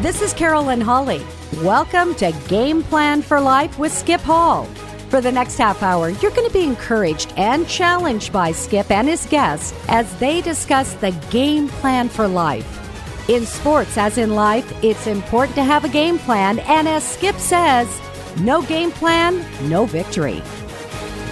This is Carolyn Holly. Welcome to Game Plan for Life with Skip Hall. For the next half hour, you're going to be encouraged and challenged by Skip and his guests as they discuss the game plan for life. In sports, as in life, it's important to have a game plan, and as Skip says, no game plan, no victory.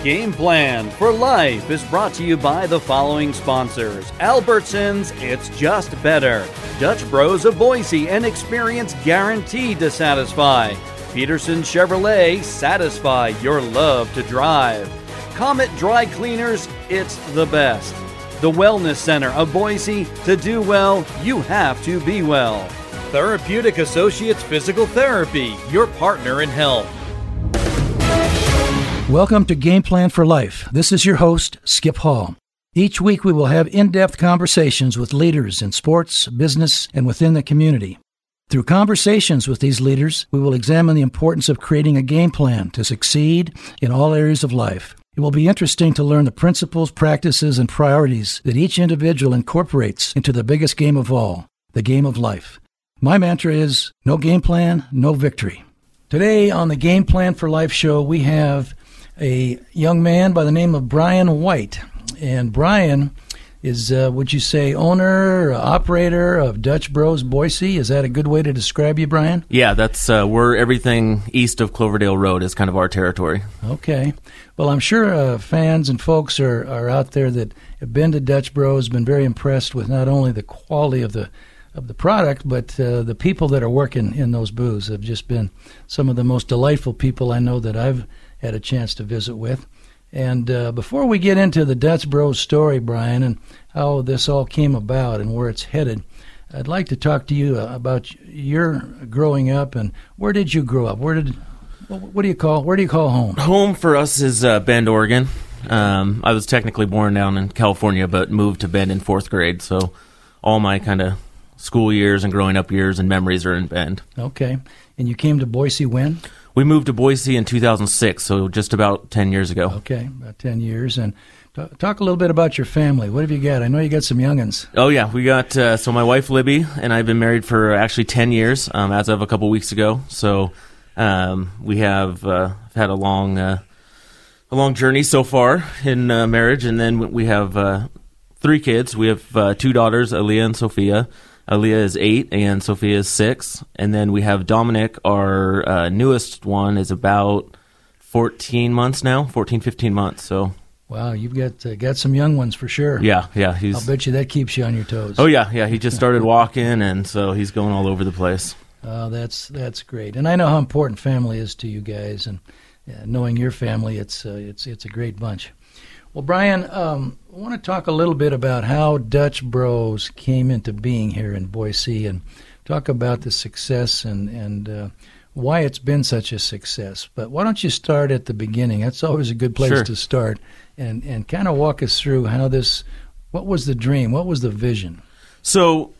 Game Plan for Life is brought to you by the following sponsors. Albertsons, It's Just Better, Dutch Bros of Boise, an experience guaranteed to satisfy, Peterson Chevrolet, satisfy your love to drive, Comet Dry Cleaners, it's the best, the Wellness Center of Boise, to do well, you have to be well. Therapeutic Associates Physical Therapy, your partner in health. Welcome to Game Plan for Life. This is your host, Skip Hall. Each week we will have in depth conversations with leaders in sports, business, and within the community. Through conversations with these leaders, we will examine the importance of creating a game plan to succeed in all areas of life. It will be interesting to learn the principles, practices, and priorities that each individual incorporates into the biggest game of all, the game of life. My mantra is no game plan, no victory. Today on the Game Plan for Life show, we have a young man by the name of Brian Wight. And Brian is, uh, would you say, owner, operator of Dutch Bros Boise? Is that a good way to describe you, Brian? Yeah, that's uh, we're everything east of Cloverdale Road is kind of our territory. Okay. Well, I'm sure uh, fans and folks are, are out there that have been to Dutch Bros, been very impressed with not only the quality of the of the product, but uh, the people that are working in those booths have just been some of the most delightful people I know that I've had a chance to visit with. And uh, before we get into the Dutch Bros story, Brian, and how this all came about and where it's headed, I'd like to talk to you uh, about your growing up and where did you grow up? Where did what do you call where do you call home? Home for us is uh, Bend, Oregon. Um, I was technically born down in California, but moved to Bend in fourth grade. So all my kind of school years and growing up years and memories are in Bend. Okay, and you came to Boise when? We moved to Boise in 2006, so just about 10 years ago. Okay, about 10 years. And talk a little bit about your family. What have you got? I know you got some youngins. Oh, yeah. We got, uh, so my wife Libby and I've been married for actually 10 years um, as of a couple weeks ago. So um, we have uh, had a long, uh, a long journey so far in uh, marriage. And then we have uh, three kids. We have uh, two daughters, Aaliyah and Sophia. Aaliyah is eight and Sophia is six. And then we have Dominic, our uh, newest one, is about 14 months now, 14, 15 months. So. Wow, you've got uh, got some young ones for sure. Yeah, yeah. He's, I'll bet you that keeps you on your toes. Oh yeah, yeah. He just started walking, and so he's going all over the place. Oh, that's that's great. And I know how important family is to you guys, and uh, knowing your family, it's uh, it's it's a great bunch. Well, Brian, um, I want to talk a little bit about how Dutch Bros came into being here in Boise and talk about the success and, and uh, why it's been such a success. But why don't you start at the beginning? That's always a good place sure. to start and, and kind of walk us through how this, what was the dream? What was the vision? So,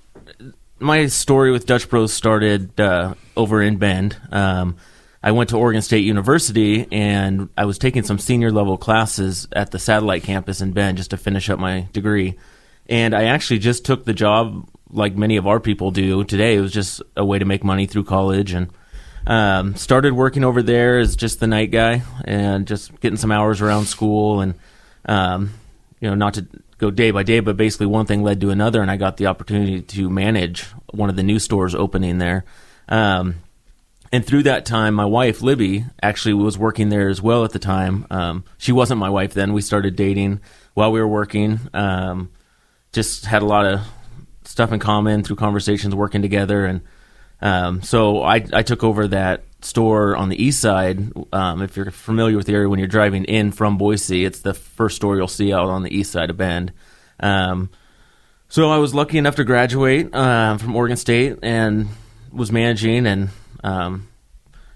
my story with Dutch Bros started uh, over in Bend. Um, I went to Oregon State University and I was taking some senior level classes at the satellite campus in Bend just to finish up my degree. And I actually just took the job like many of our people do today. It was just a way to make money through college and um, started working over there as just the night guy and just getting some hours around school and um, you know not to go day by day, but basically one thing led to another, and I got the opportunity to manage one of the new stores opening there. Um, and through that time, my wife Libby actually was working there as well at the time. Um, she wasn't my wife then. We started dating while we were working. Um, just had a lot of stuff in common through conversations, working together, and um, so I, I took over that store on the east side. Um, if you're familiar with the area, when you're driving in from Boise, it's the first store you'll see out on the east side of Bend. Um, so I was lucky enough to graduate uh, from Oregon State and was managing and um,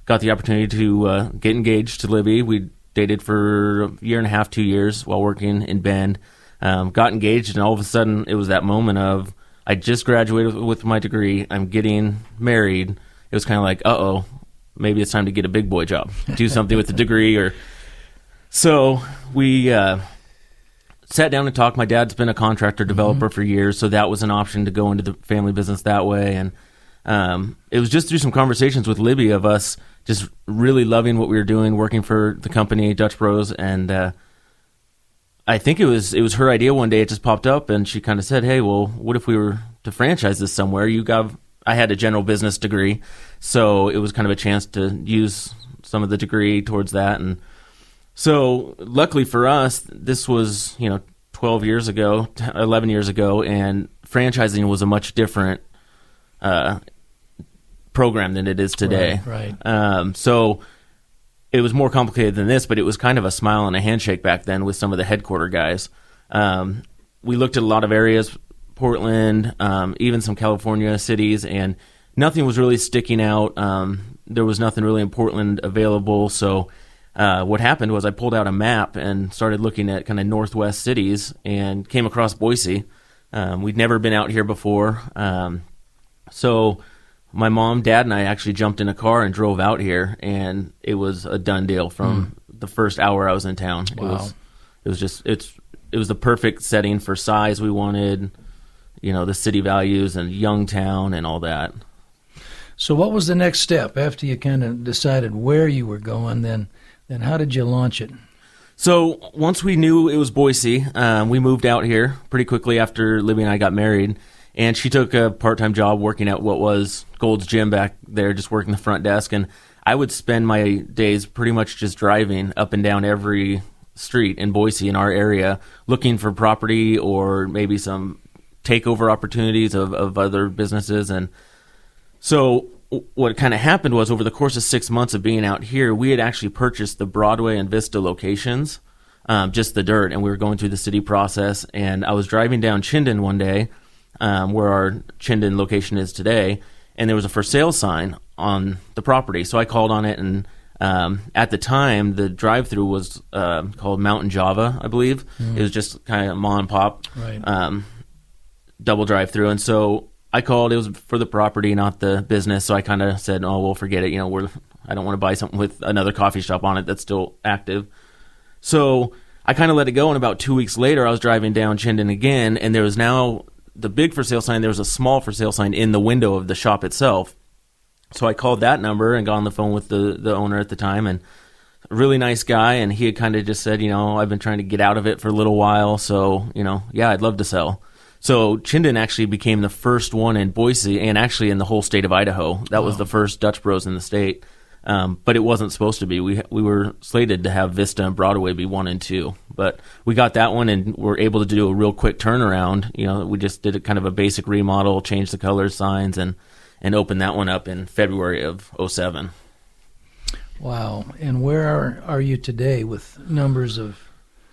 got the opportunity to uh, get engaged to Libby. We dated for a year and a half, two years while working in Bend. Um, got engaged, and all of a sudden, it was that moment of I just graduated with my degree. I'm getting married. It was kind of like, uh oh, maybe it's time to get a big boy job, do something with the degree, or so we. Uh, sat down and talked. My dad's been a contractor developer mm-hmm. for years, so that was an option to go into the family business that way. And um, it was just through some conversations with Libby of us just really loving what we were doing, working for the company Dutch Bros, and uh, I think it was it was her idea. One day it just popped up, and she kind of said, "Hey, well, what if we were to franchise this somewhere?" You got I had a general business degree, so it was kind of a chance to use some of the degree towards that, and so luckily for us, this was you know 12 years ago, 11 years ago, and franchising was a much different uh, program than it is today. Right. right. Um, so it was more complicated than this, but it was kind of a smile and a handshake back then with some of the headquarter guys. Um, we looked at a lot of areas, Portland, um, even some California cities, and nothing was really sticking out. Um, there was nothing really in Portland available. So uh, what happened was I pulled out a map and started looking at kind of northwest cities and came across Boise. Um, we'd never been out here before. Um, so my mom, dad, and I actually jumped in a car and drove out here, and it was a done deal from mm. the first hour I was in town. Wow. It was, it was just it's it was the perfect setting for size we wanted, you know, the city values and young town and all that. So, what was the next step after you kind of decided where you were going? Then, then how did you launch it? So once we knew it was Boise, um, we moved out here pretty quickly after Libby and I got married and she took a part-time job working at what was Gold's Gym back there, just working the front desk. And I would spend my days pretty much just driving up and down every street in Boise in our area, looking for property or maybe some takeover opportunities of, of other businesses. And so what kind of happened was over the course of six months of being out here, we had actually purchased the Broadway and Vista locations, um, just the dirt, and we were going through the city process. And I was driving down Chinden one day um, where our Chinden location is today, and there was a for sale sign on the property. So I called on it, and um, at the time, the drive through was uh, called Mountain Java, I believe. Mm. It was just kind of mom and pop right. um, double drive through, and so I called. It was for the property, not the business. So I kind of said, "Oh, we'll forget it. You know, we're I don't want to buy something with another coffee shop on it that's still active." So I kind of let it go, and about two weeks later, I was driving down Chinden again, and there was now the big for sale sign, there was a small for sale sign in the window of the shop itself. So I called that number and got on the phone with the, the owner at the time and a really nice guy and he had kind of just said, you know, I've been trying to get out of it for a little while, so, you know, yeah, I'd love to sell. So Chinden actually became the first one in Boise and actually in the whole state of Idaho. That wow. was the first Dutch Bros in the state. Um, but it wasn't supposed to be. We we were slated to have Vista and Broadway be one and two, but we got that one and were able to do a real quick turnaround. You know, we just did a kind of a basic remodel, changed the colors, signs, and and opened that one up in February of 07. Wow! And where are are you today with numbers of?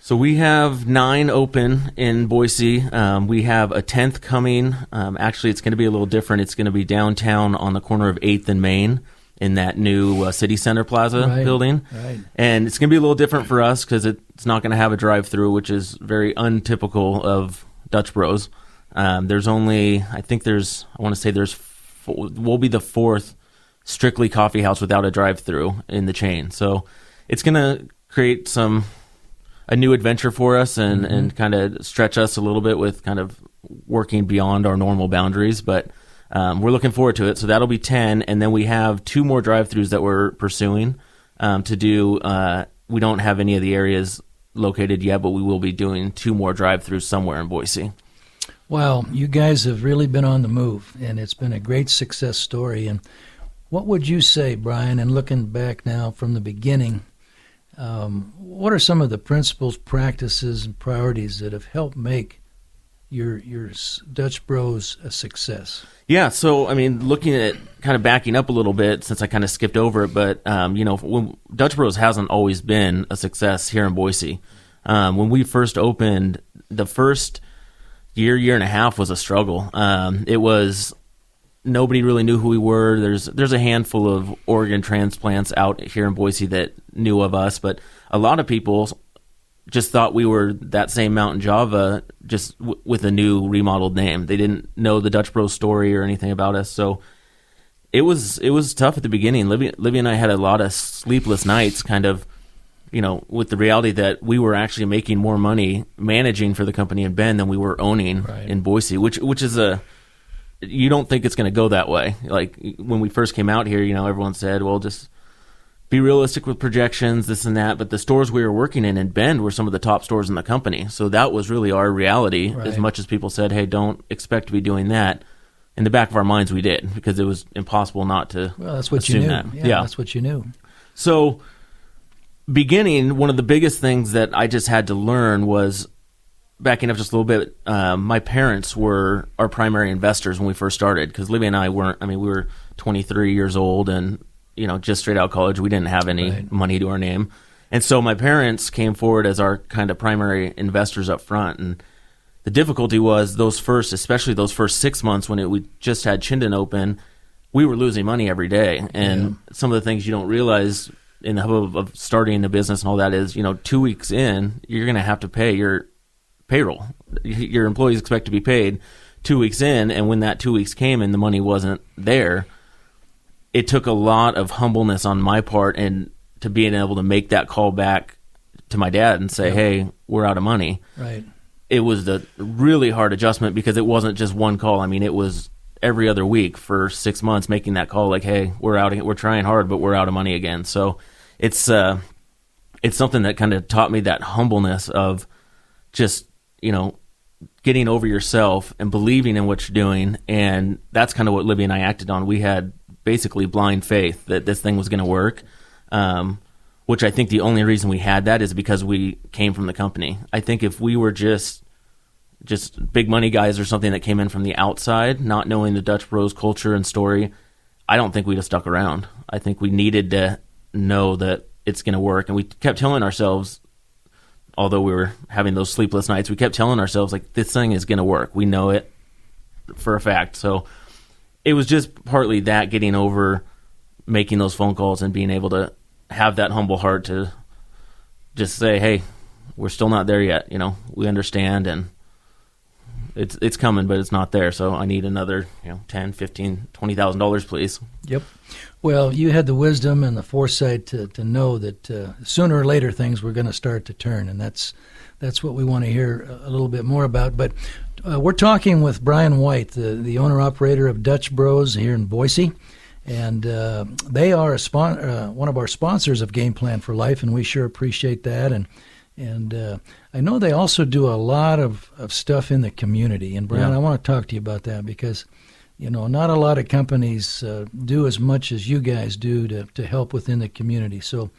So we have nine open in Boise. Um, we have a tenth coming. Um, actually, it's going to be a little different. It's going to be downtown on the corner of Eighth and Main in that new uh, City Center Plaza right, building. Right. And it's going to be a little different for us because it's not going to have a drive through, which is very untypical of Dutch Bros. Um, there's only, I think there's, I want to say there's, four, we'll be the fourth strictly coffee house without a drive through in the chain. So it's going to create some, a new adventure for us and, mm-hmm. and kind of stretch us a little bit with kind of working beyond our normal boundaries. But um, we're looking forward to it. So that'll be 10. And then we have two more drive throughs that we're pursuing um, to do. Uh, we don't have any of the areas located yet, but we will be doing two more drive throughs somewhere in Boise. Well, you guys have really been on the move, and it's been a great success story. And what would you say, Brian, and looking back now from the beginning, um, what are some of the principles, practices, and priorities that have helped make your your Dutch Bros a success? Yeah, so I mean, looking at kind of backing up a little bit since I kind of skipped over it, but um, you know, when, Dutch Bros hasn't always been a success here in Boise. Um, when we first opened, the first year, year and a half was a struggle. Um, it was nobody really knew who we were. There's there's a handful of Oregon transplants out here in Boise that knew of us, but a lot of people just thought we were that same Mountain Java, just w- with a new remodeled name. They didn't know the Dutch Bros story or anything about us, so it was it was tough at the beginning. Libby, Libby and I had a lot of sleepless nights, kind of, you know, with the reality that we were actually making more money managing for the company in Bend than we were owning right. in Boise, which which is a you don't think it's going to go that way. Like when we first came out here, you know, everyone said, "Well, just be realistic with projections, this and that." But the stores we were working in in Bend were some of the top stores in the company, so that was really our reality. Right. As much as people said, "Hey, don't expect to be doing that," in the back of our minds, we did because it was impossible not to. Well, that's what you knew. That. Yeah, that's what you knew. So, beginning, one of the biggest things that I just had to learn was backing up just a little bit. Um, my parents were our primary investors when we first started because Libby and I weren't. I mean, we were 23 years old and you know just straight out of college. We didn't have any Right. money to our name, and so my parents came forward as our kind of primary investors up front and. The difficulty was those first, especially those first six months when it, we just had Chinden open, we were losing money every day. And some of the things you don't realize in the hub of, of starting a business and all that is, you know, two weeks in, you're going to have to pay your payroll. Your employees expect to be paid two weeks in, and when that two weeks came and the money wasn't there, it took a lot of humbleness on my part and to being able to make that call back to my dad and say, "Hey, we're out of money." Right. it was the really hard adjustment because it wasn't just one call. I mean, it was every other week for six months making that call like, "Hey, we're out. We're trying hard, but we're out of money again." So it's uh, it's something that kind of taught me that humbleness of just you know getting over yourself and believing in what you're doing, and that's kind of what Libby and I acted on. We had basically blind faith that this thing was going to work. Um, which I think the only reason we had that is because we came from the company. I think if we were just just big money guys or something that came in from the outside, not knowing the Dutch Bros culture and story, I don't think we'd have stuck around. I think we needed to know that it's going to work, and we kept telling ourselves, although we were having those sleepless nights, we kept telling ourselves like this thing is going to work. We know it for a fact. So it was just partly that getting over making those phone calls and being able to have that humble heart to just say, "Hey, we're still not there yet. You know, we understand, and it's it's coming, but it's not there. So I need another, you know, ten, fifteen, twenty thousand dollars, please." Yep. Well, you had the wisdom and the foresight to, to know that uh, sooner or later things were going to start to turn, and that's that's what we want to hear a little bit more about. But uh, we're talking with Brian Wight, the the owner operator of Dutch Bros here in Boise, and uh, they are a spon- uh, one of our sponsors of Game Plan for Life, and we sure appreciate that. And and uh, I know they also do a lot of, of stuff in the community. And Brian, Yeah. I want to talk to you about that because you know, not a lot of companies uh, do as much as you guys do to, to help within the community. So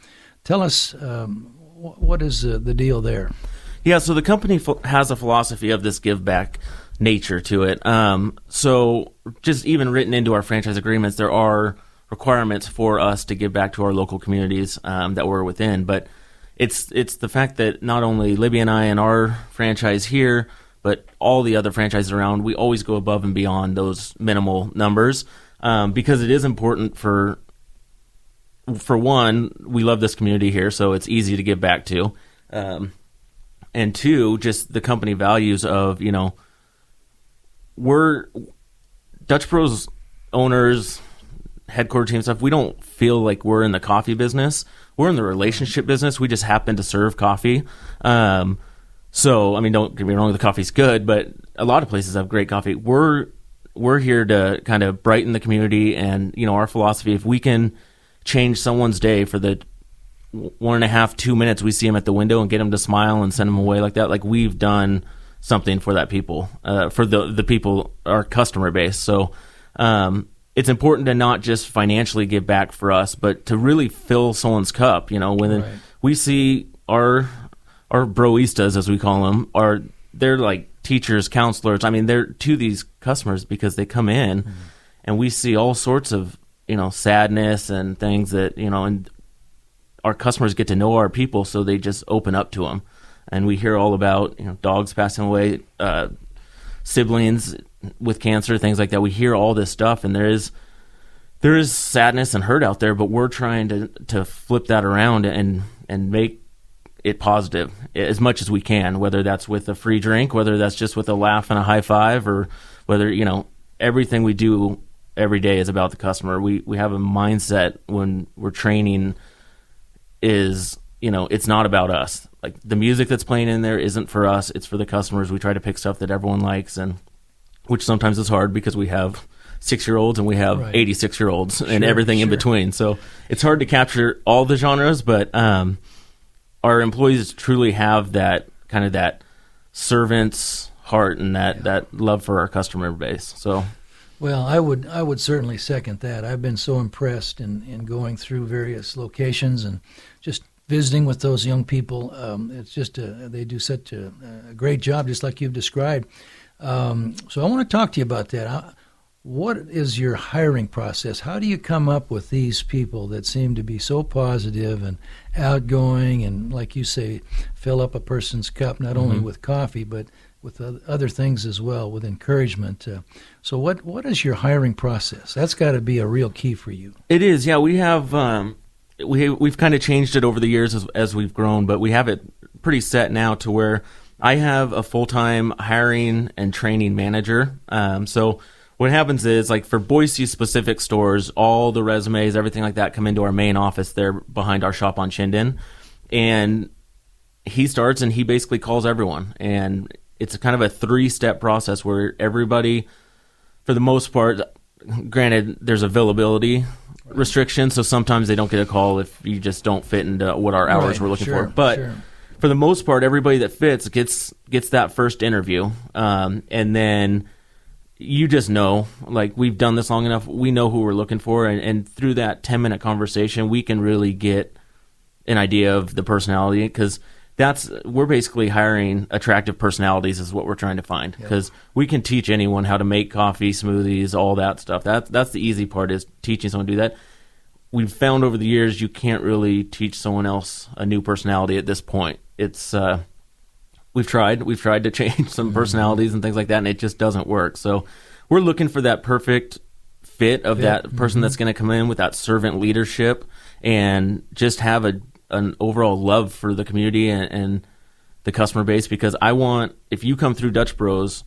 tell us um, wh- what is uh, the deal there? Yeah, so the company ph- has a philosophy of this give back nature to it. Um, so just even written into our franchise agreements, there are requirements for us to give back to our local communities um, that we're within. But it's it's the fact that not only Libby and I and our franchise here, but all the other franchises around, we always go above and beyond those minimal numbers um, because it is important for for one, we love this community here, so it's easy to give back to. Um, and two, just the company values of you know, we're Dutch Bros owners, headquarter team stuff. We don't feel like we're in the coffee business. We're in the relationship business. We just happen to serve coffee. Um, so I mean, don't get me wrong, the coffee's good, but a lot of places have great coffee. We're we're here to kind of brighten the community, and you know, our philosophy: if we can change someone's day for the one and a half, two minutes we see them at the window and get them to smile and send them away like that, like we've done something for that people, uh, for the the people, our customer base. So um, it's important to not just financially give back for us, but to really fill someone's cup. You know, when Right. we see our our broistas, as we call them, are they're like teachers, counselors. I mean, they're to these customers because they come in, and we see all sorts of you know sadness and things that you know, and our customers get to know our people, so they just open up to them. And we hear all about you know dogs passing away, uh, siblings with cancer, things like that. We hear all this stuff, and there is there is sadness and hurt out there, but we're trying to to flip that around and and make it positive as much as we can. Whether that's with a free drink, whether that's just with a laugh and a high five, or whether you know everything we do every day is about the customer. We we have a mindset when we're training is you know it's not about us like the music that's playing in there isn't for us it's for the customers we try to pick stuff that everyone likes and which sometimes is hard because we have six year olds and we have Right. 86 year olds Sure, and everything in between. So it's hard to capture all the genres, but um, our employees truly have that kind of that servant's heart and that, that love for our customer base. So Well, I would I would certainly second that. I've been so impressed in, in going through various locations and visiting with those young people. Um, it's just a, they do such a, a great job, just like you've described. Um, so I want to talk to you about that. How, what is your hiring process? How do you come up with these people that seem to be so positive and outgoing and, like you say, fill up a person's cup not only with coffee but with other things as well, with encouragement? Uh, so, what what is your hiring process? That's got to be a real key for you. It is, yeah. We have um, we we've kind of changed it over the years as as we've grown, but we have it pretty set now to where I have a full time hiring and training manager. Um, so what happens is like for Boise specific stores, all the resumes, everything like that, come into our main office there behind our shop on Chinden, and he starts and he basically calls everyone, and it's kind of a three step process where everybody for the most part, granted, there's availability restrictions, so sometimes they don't get a call if you just don't fit into what our hours Right, we're looking sure, for. But sure. for the most part, everybody that fits gets gets that first interview, um, and then you just know, like we've done this long enough, we know who we're looking for, and, and through that ten minute conversation, we can really get an idea of the personality because that's we're basically hiring attractive personalities is what we're trying to find. Because we can teach anyone how to make coffee smoothies all that stuff. That that's the easy part is teaching someone to do that. We've found over the years you can't really teach someone else a new personality at this point. It's uh we've tried we've tried to change some personalities and things like that and it just doesn't work. So we're looking for that perfect fit of that person that's going to come in with that servant leadership and just have a an overall love for the community and, and the customer base because I want if you come through Dutch Bros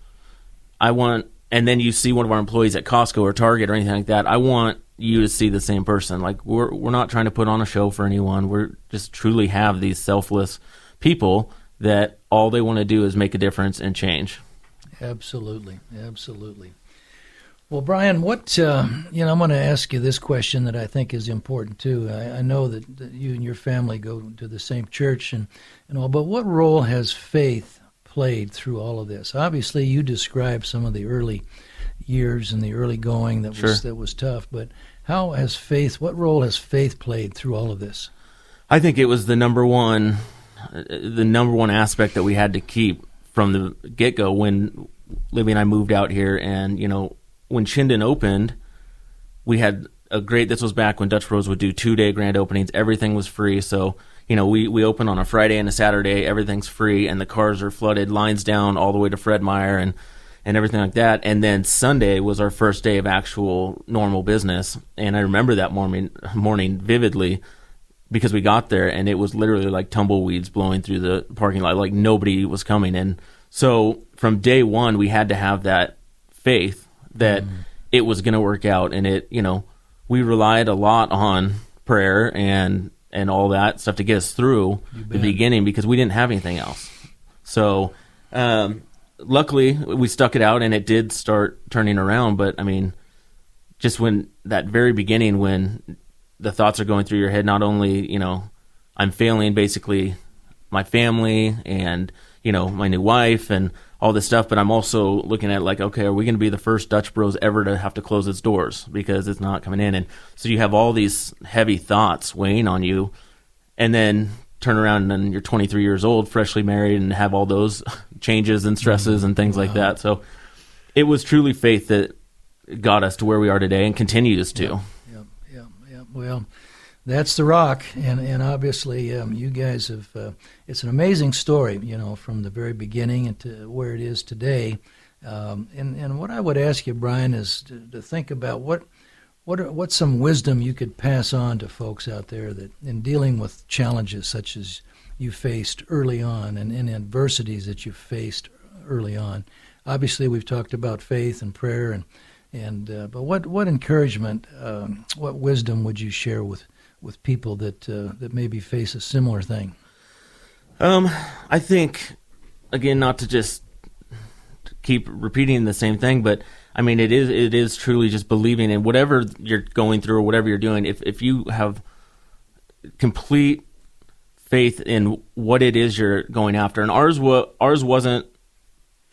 I want and then you see one of our employees at Costco or Target or anything like that I want you to see the same person. Like we're we're not trying to put on a show for anyone. We're just truly have these selfless people that all they want to do is make a difference and change. Absolutely, absolutely. Well, Brian, what uh, you know, I'm going to ask you this question that I think is important too. I, I know that, that you and your family go to the same church and and all, but what role has faith played through all of this? Obviously, you described some of the early years and the early going that was that was tough, but how has faith? What role has faith played through all of this? I think it was the number one, the number one aspect that we had to keep from the get go when Libby and I moved out here, and you know when Chinden opened, we had a great. This was back when Dutch Bros would do two day grand openings. Everything was free, so you know we we open on a Friday and a Saturday. Everything's free, and the cars are flooded, lines down all the way to Fred Meyer and and everything like that. And then Sunday was our first day of actual normal business, and I remember that morning morning vividly because we got there and it was literally like tumbleweeds blowing through the parking lot like nobody was coming in so from day one we had to have that faith that it was going to work out and it you know we relied a lot on prayer and and all that stuff to get us through the beginning because we didn't have anything else. So um, luckily we stuck it out and it did start turning around but i mean just when that very beginning when the thoughts are going through your head not only you know i'm failing basically my family and you know my new wife and all this stuff but i'm also looking at like okay are we going to be the first dutch bros ever to have to close its doors? Because it's not coming in. And so you have all these heavy thoughts weighing on you and then turn around and you're 23 years old freshly married and have all those changes and stresses and things like mm-hmm. that. So it was truly faith that got us to where we are today and continues to. Yep, yep, yep. Well, that's the rock, and and obviously um, you guys have. Uh, it's an amazing story, you know, from the very beginning and to where it is today. Um, and and what I would ask you, Brian, is to, to think about what. What are, what's some wisdom you could pass on to folks out there that in dealing with challenges such as you faced early on and, and adversities that you faced early on? Obviously, we've talked about faith and prayer and and uh, but what what encouragement, um, what wisdom would you share with with people that uh, that maybe face a similar thing? Um, I think again, not to just keep repeating the same thing, but I mean, it is it is truly just believing in whatever you're going through or whatever you're doing. If if you have complete faith in what it is you're going after, and ours was ours wasn't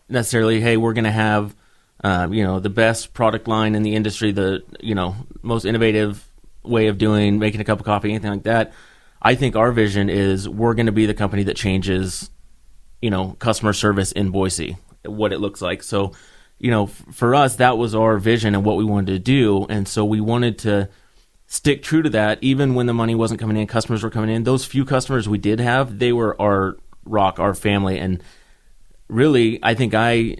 necessarily, hey, we're going to have um, you know the best product line in the industry, the you know most innovative way of doing making a cup of coffee, anything like that. I think our vision is we're going to be the company that changes, you know, customer service in Boise, what it looks like. So you know, f- for us, that was our vision and what we wanted to do. And so we wanted to stick true to that, even when the money wasn't coming in, customers were coming in. Those few customers we did have, they were our rock, our family. And really, I think I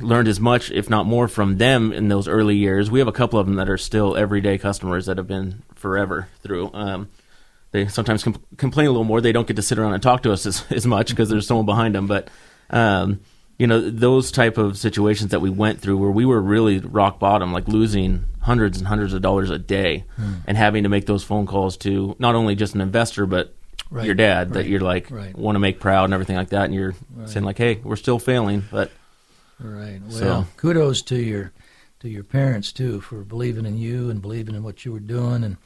learned as much, if not more, from them in those early years. We have a couple of them that are still everyday customers that have been forever through. Um, they sometimes com- complain a little more. They don't get to sit around and talk to us as, as much because there's someone behind them. But um, you know those type of situations that we went through where we were really rock bottom like losing hundreds and hundreds of dollars a day hmm. and having to make those phone calls to not only just an investor but right. your dad right. that you're like right. want to make proud and everything like that and you're saying like hey we're still failing but right well so. kudos to your to your parents too for believing in you and believing in what you were doing and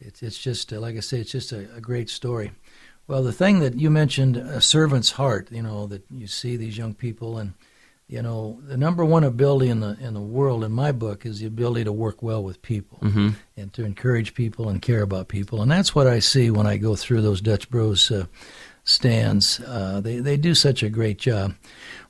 it's it's just uh, like I say it's just a, a great story well, the thing that you mentioned, a servant's heart, you know, that you see these young people, and you know, the number one ability in the in the world, in my book, is the ability to work well with people mm-hmm. and to encourage people and care about people, and that's what I see when I go through those Dutch Bros uh, stands. Uh, they they do such a great job.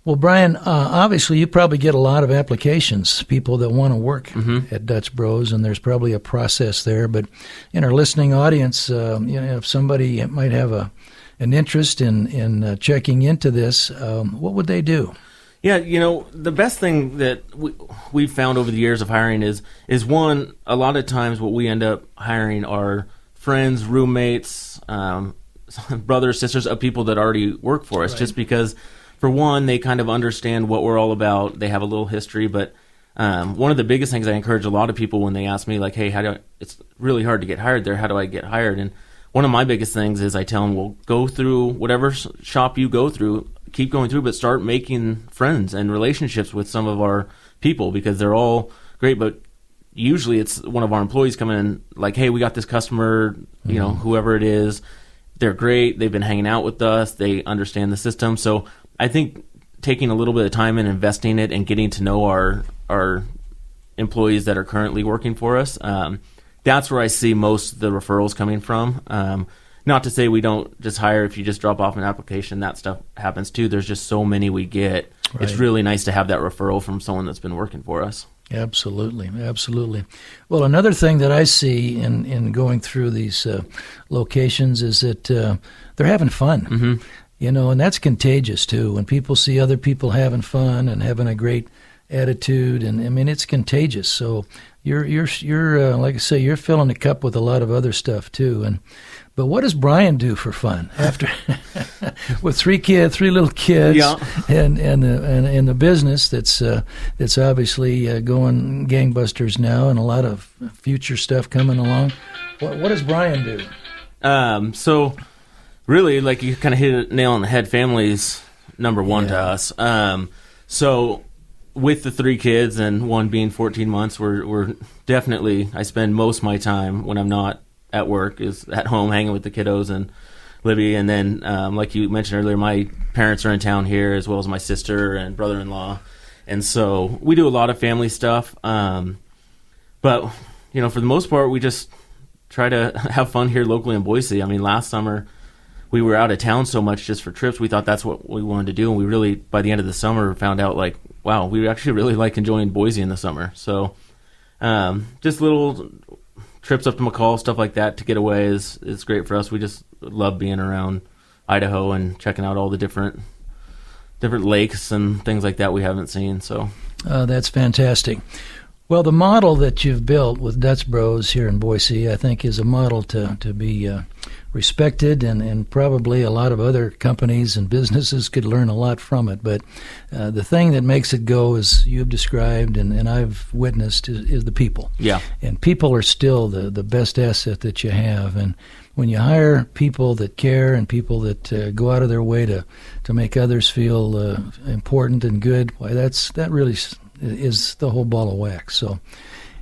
Well, Brian, uh, obviously you probably get a lot of applications, people that want to work mm-hmm. at Dutch Bros, and there's probably a process there. But in our listening audience, uh, you know, if somebody might have a an interest in in uh, checking into this, um, what would they do? Yeah, you know, the best thing that we, we've found over the years of hiring is is one. A lot of times, what we end up hiring are friends, roommates, um, brothers, sisters of people that already work for us, right. just because for one, they kind of understand what we're all about. They have a little history, but um, one of the biggest things I encourage a lot of people when they ask me, like, "Hey, how do I, it's really hard to get hired there? How do I get hired?" And one of my biggest things is I tell them, "Well, go through whatever shop you go through, keep going through, but start making friends and relationships with some of our people because they're all great, but." Usually, it's one of our employees coming in, like, "Hey, we got this customer, you mm-hmm. know, whoever it is, they're great. They've been hanging out with us. They understand the system. So I think taking a little bit of time and investing it and getting to know our our employees that are currently working for us. Um, that's where I see most of the referrals coming from. Um, not to say we don't just hire if you just drop off an application. That stuff happens too. There's just so many we get. Right. It's really nice to have that referral from someone that's been working for us. Absolutely, absolutely. Well, another thing that I see in, in going through these uh, locations is that uh, they're having fun. Mm-hmm you know, and that's contagious too. When people see other people having fun and having a great attitude, and I mean, it's contagious. So you're you're you're uh, like I say, you're filling the cup with a lot of other stuff too. And but what does Brian do for fun after with three kids, three little kids, yeah. and and the and, and the business that's uh, that's obviously uh, going gangbusters now, and a lot of future stuff coming along. What what does Brian do? Um, so really, like you kind of hit a nail on the head. Family's number one yeah. to us. Um, so with the three kids and one being 14 months, we're we're definitely. I spend most of my time when I'm not at work is at home hanging with the kiddos and Libby. And then, um, like you mentioned earlier, my parents are in town here as well as my sister and brother-in-law, and so we do a lot of family stuff. Um, but you know, for the most part, we just try to have fun here locally in Boise. I mean, last summer we were out of town so much just for trips. We thought that's what we wanted to do, and we really, by the end of the summer, found out like, wow, we actually really like enjoying Boise in the summer. So, um, just little trips up to McCall, stuff like that to get away is is great for us. We just love being around Idaho and checking out all the different different lakes and things like that we haven't seen. So, uh, that's fantastic. Well, the model that you've built with Dutch Bros here in Boise, I think, is a model to to be. Uh, respected, and, and probably a lot of other companies and businesses could learn a lot from it. But uh, the thing that makes it go, as you've described and, and I've witnessed, is, is the people. Yeah. And people are still the, the best asset that you have. And when you hire people that care and people that uh, go out of their way to, to make others feel uh, important and good, why that's that really is the whole ball of wax. So,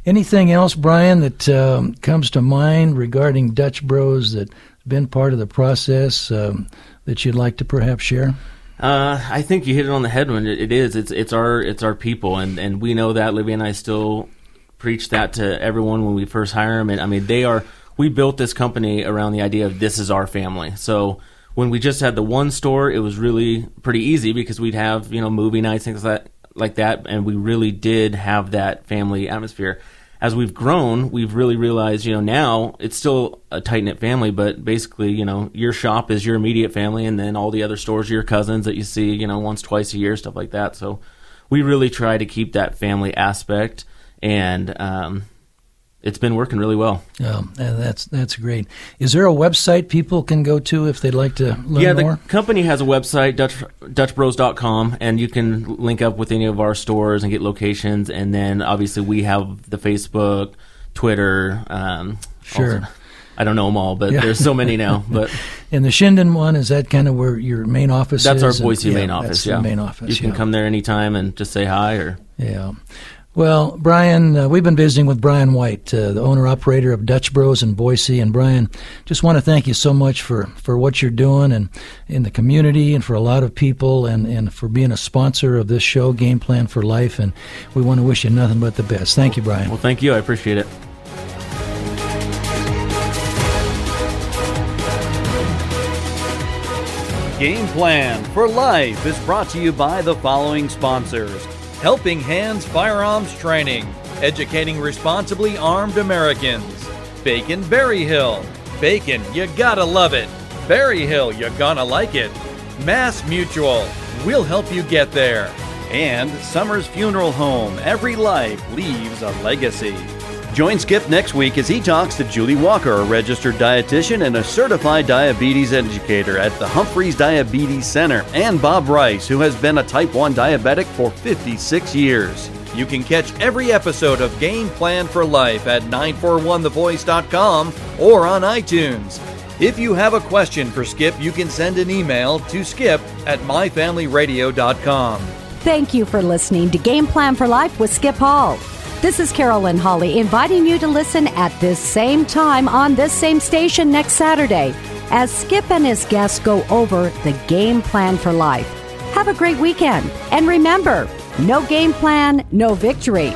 anything else, Brian, that um, comes to mind regarding Dutch Bros that been part of the process um, that you'd like to perhaps share? Uh, I think you hit it on the head when it, it is. It's it's our it's our people, and, and we know that. Libby and I still preach that to everyone when we first hire them. And I mean, they are. We built this company around the idea of this is our family. So when we just had the one store, it was really pretty easy because we'd have you know movie nights things like that, like that, and we really did have that family atmosphere as we've grown, we've really realized, you know, now it's still a tight knit family, but basically, you know, your shop is your immediate family, and then all the other stores are your cousins that you see, you know, once, twice a year, stuff like that. So we really try to keep that family aspect, and um, it's been working really well. Yeah, that's that's great. Is there a website people can go to if they'd like to learn yeah, more? the company has a website, Dutch, DutchBros.com, and you can link up with any of our stores and get locations. And then obviously we have the Facebook, Twitter. Um, sure. Also, I don't know them all, but yeah. there's so many now. But and the Chinden one is that kind of where your main office is? that's is? our Boise and, main yeah, office. yeah, main office. You can yeah. come there anytime and just say hi or yeah. Well, Brian, uh, we've been visiting with Brian Wight, uh, the owner operator of Dutch Bros in Boise. And Brian, just want to thank you so much for, for what you're doing and in the community and for a lot of people and, and for being a sponsor of this show, Game Plan for Life. And we want to wish you nothing but the best. Thank you, Brian. Well, thank you. I appreciate it. Game Plan for Life is brought to you by the following sponsors. Helping Hands Firearms Training, educating responsibly armed Americans. Bacon Berry Hill. Bacon, you gotta love it. Berry Hill, you're gonna like it. Mass Mutual, we'll help you get there. And Summers Funeral Home, every life leaves a legacy. Join Skip next week as he talks to Julie Walker, a registered dietitian and a certified diabetes educator at the Humphreys Diabetes Center, and Bob Rice, who has been a type 1 diabetic for 56 years. You can catch every episode of Game Plan for Life at 941thevoice.com or on iTunes. If you have a question for Skip, you can send an email to skip at myfamilyradio.com. Thank you for listening to Game Plan for Life with Skip Hall. This is Carolyn Holly inviting you to listen at this same time on this same station next Saturday as Skip and his guests go over the game plan for life. Have a great weekend. And remember, no game plan, no victory.